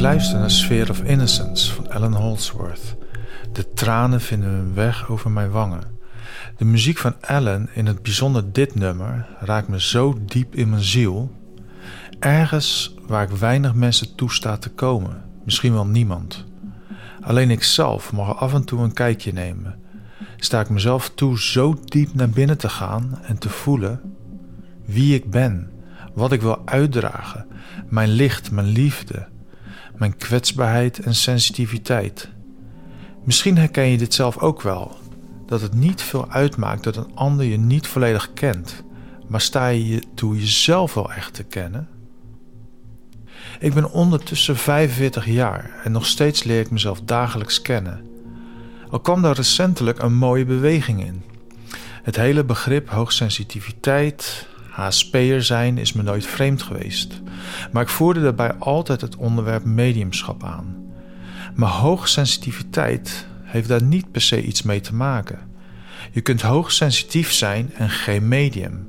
luister naar Sphere of Innocence van Alan Holdsworth. De tranen vinden hun weg over mijn wangen. De muziek van Alan, in het bijzonder dit nummer, raakt me zo diep in mijn ziel. Ergens waar ik weinig mensen toesta te komen, misschien wel niemand. Alleen ik zelf mag af en toe een kijkje nemen. Sta ik mezelf toe zo diep naar binnen te gaan en te voelen wie ik ben, wat ik wil uitdragen, mijn licht, mijn liefde, mijn kwetsbaarheid en sensitiviteit. Misschien herken je dit zelf ook wel, dat het niet veel uitmaakt dat een ander je niet volledig kent, maar sta je toe jezelf wel echt te kennen? Ik ben ondertussen 45 jaar en nog steeds leer ik mezelf dagelijks kennen. Al kwam daar recentelijk een mooie beweging in. Het hele begrip hoogsensitiviteit, HSP'er zijn is me nooit vreemd geweest, maar ik voerde daarbij altijd het onderwerp mediumschap aan. Maar hoogsensitiviteit heeft daar niet per se iets mee te maken. Je kunt hoogsensitief zijn en geen medium.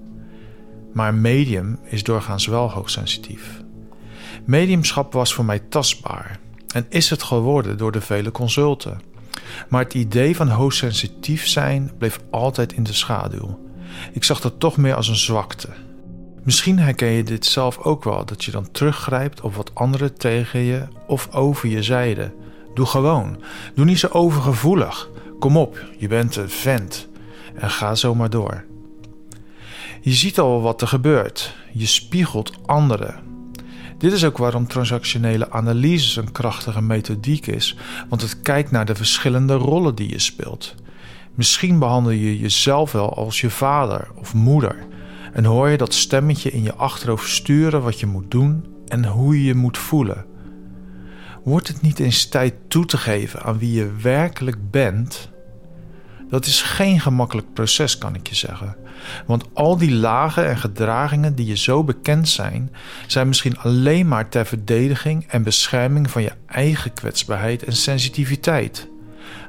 Maar medium is doorgaans wel hoogsensitief. Mediumschap was voor mij tastbaar en is het geworden door de vele consulten. Maar het idee van hoogsensitief zijn bleef altijd in de schaduw. Ik zag dat toch meer als een zwakte. Misschien herken je dit zelf ook wel, dat je dan teruggrijpt op wat anderen tegen je of over je zeiden. Doe gewoon. Doe niet zo overgevoelig. Kom op, je bent een vent. En ga zo maar door. Je ziet al wat er gebeurt. Je spiegelt anderen. Dit is ook waarom transactionele analyse een krachtige methodiek is, want het kijkt naar de verschillende rollen die je speelt. Misschien behandel je jezelf wel als je vader of moeder en hoor je dat stemmetje in je achterhoofd sturen wat je moet doen en hoe je je moet voelen. Wordt het niet eens tijd toe te geven aan wie je werkelijk bent? Dat is geen gemakkelijk proces, kan ik je zeggen. Want al die lagen en gedragingen die je zo bekend zijn, zijn misschien alleen maar ter verdediging en bescherming van je eigen kwetsbaarheid en sensitiviteit.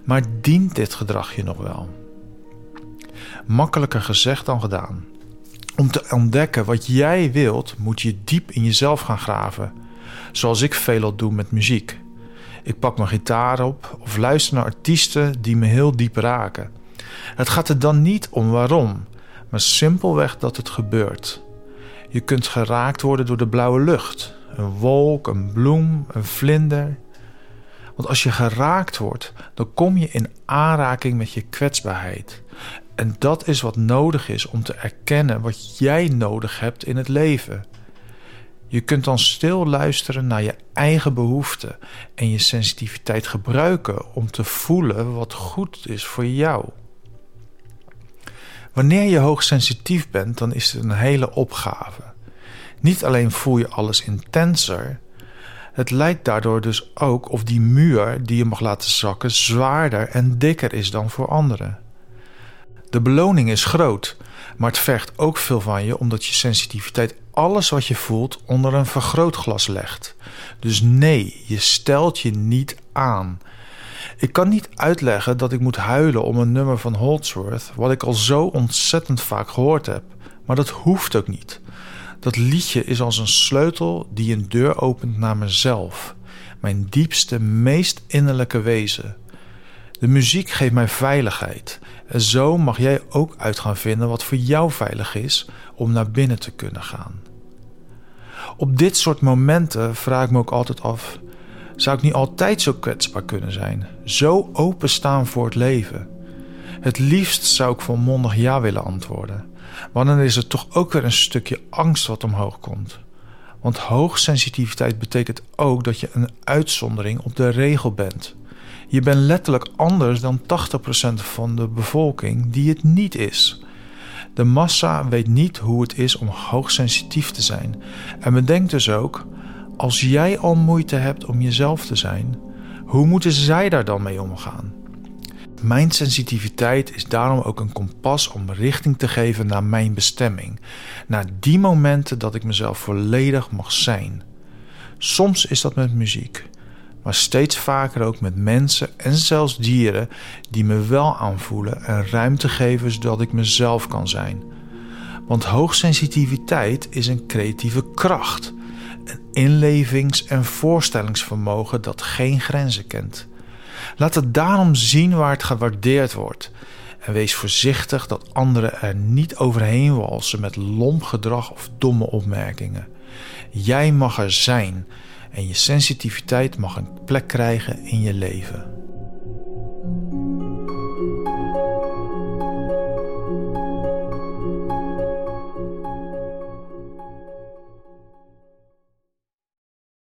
Maar dient dit gedrag je nog wel? Makkelijker gezegd dan gedaan. Om te ontdekken wat jij wilt, moet je diep in jezelf gaan graven zoals ik veelal doe met muziek. Ik pak mijn gitaar op of luister naar artiesten die me heel diep raken. Het gaat er dan niet om waarom, maar simpelweg dat het gebeurt. Je kunt geraakt worden door de blauwe lucht, een wolk, een bloem, een vlinder. Want als je geraakt wordt, dan kom je in aanraking met je kwetsbaarheid. En dat is wat nodig is om te erkennen wat jij nodig hebt in het leven. Je kunt dan stil luisteren naar je eigen behoeften en je sensitiviteit gebruiken om te voelen wat goed is voor jou. Wanneer je hoogsensitief bent, dan is het een hele opgave. Niet alleen voel je alles intenser, het lijkt daardoor dus ook of die muur die je mag laten zakken zwaarder en dikker is dan voor anderen. De beloning is groot, maar het vergt ook veel van je omdat je sensitiviteit alles wat je voelt onder een vergrootglas legt. Dus nee, je stelt je niet aan. Ik kan niet uitleggen dat ik moet huilen om een nummer van Holdsworth, wat ik al zo ontzettend vaak gehoord heb. Maar dat hoeft ook niet. Dat liedje is als een sleutel die een deur opent naar mezelf, mijn diepste, meest innerlijke wezen. De muziek geeft mij veiligheid. En zo mag jij ook uit gaan vinden wat voor jou veilig is om naar binnen te kunnen gaan. Op dit soort momenten vraag ik me ook altijd af: zou ik niet altijd zo kwetsbaar kunnen zijn? Zo openstaan voor het leven? Het liefst zou ik volmondig ja willen antwoorden. Maar dan is er toch ook weer een stukje angst wat omhoog komt. Want hoogsensitiviteit betekent ook dat je een uitzondering op de regel bent. Je bent letterlijk anders dan 80% van de bevolking die het niet is. De massa weet niet hoe het is om hoogsensitief te zijn. En bedenk dus ook, als jij al moeite hebt om jezelf te zijn, hoe moeten zij daar dan mee omgaan? Mijn sensitiviteit is daarom ook een kompas om richting te geven naar mijn bestemming, naar die momenten dat ik mezelf volledig mag zijn. Soms is dat met muziek, maar steeds vaker ook met mensen en zelfs dieren die me wel aanvoelen en ruimte geven zodat ik mezelf kan zijn. Want hoogsensitiviteit is een creatieve kracht. een inlevings- en voorstellingsvermogen dat geen grenzen kent. Laat het daarom zien waar het gewaardeerd wordt. En wees voorzichtig dat anderen er niet overheen walsen met lomp gedrag of domme opmerkingen. Jij mag er zijn en je sensitiviteit mag een plek krijgen in je leven.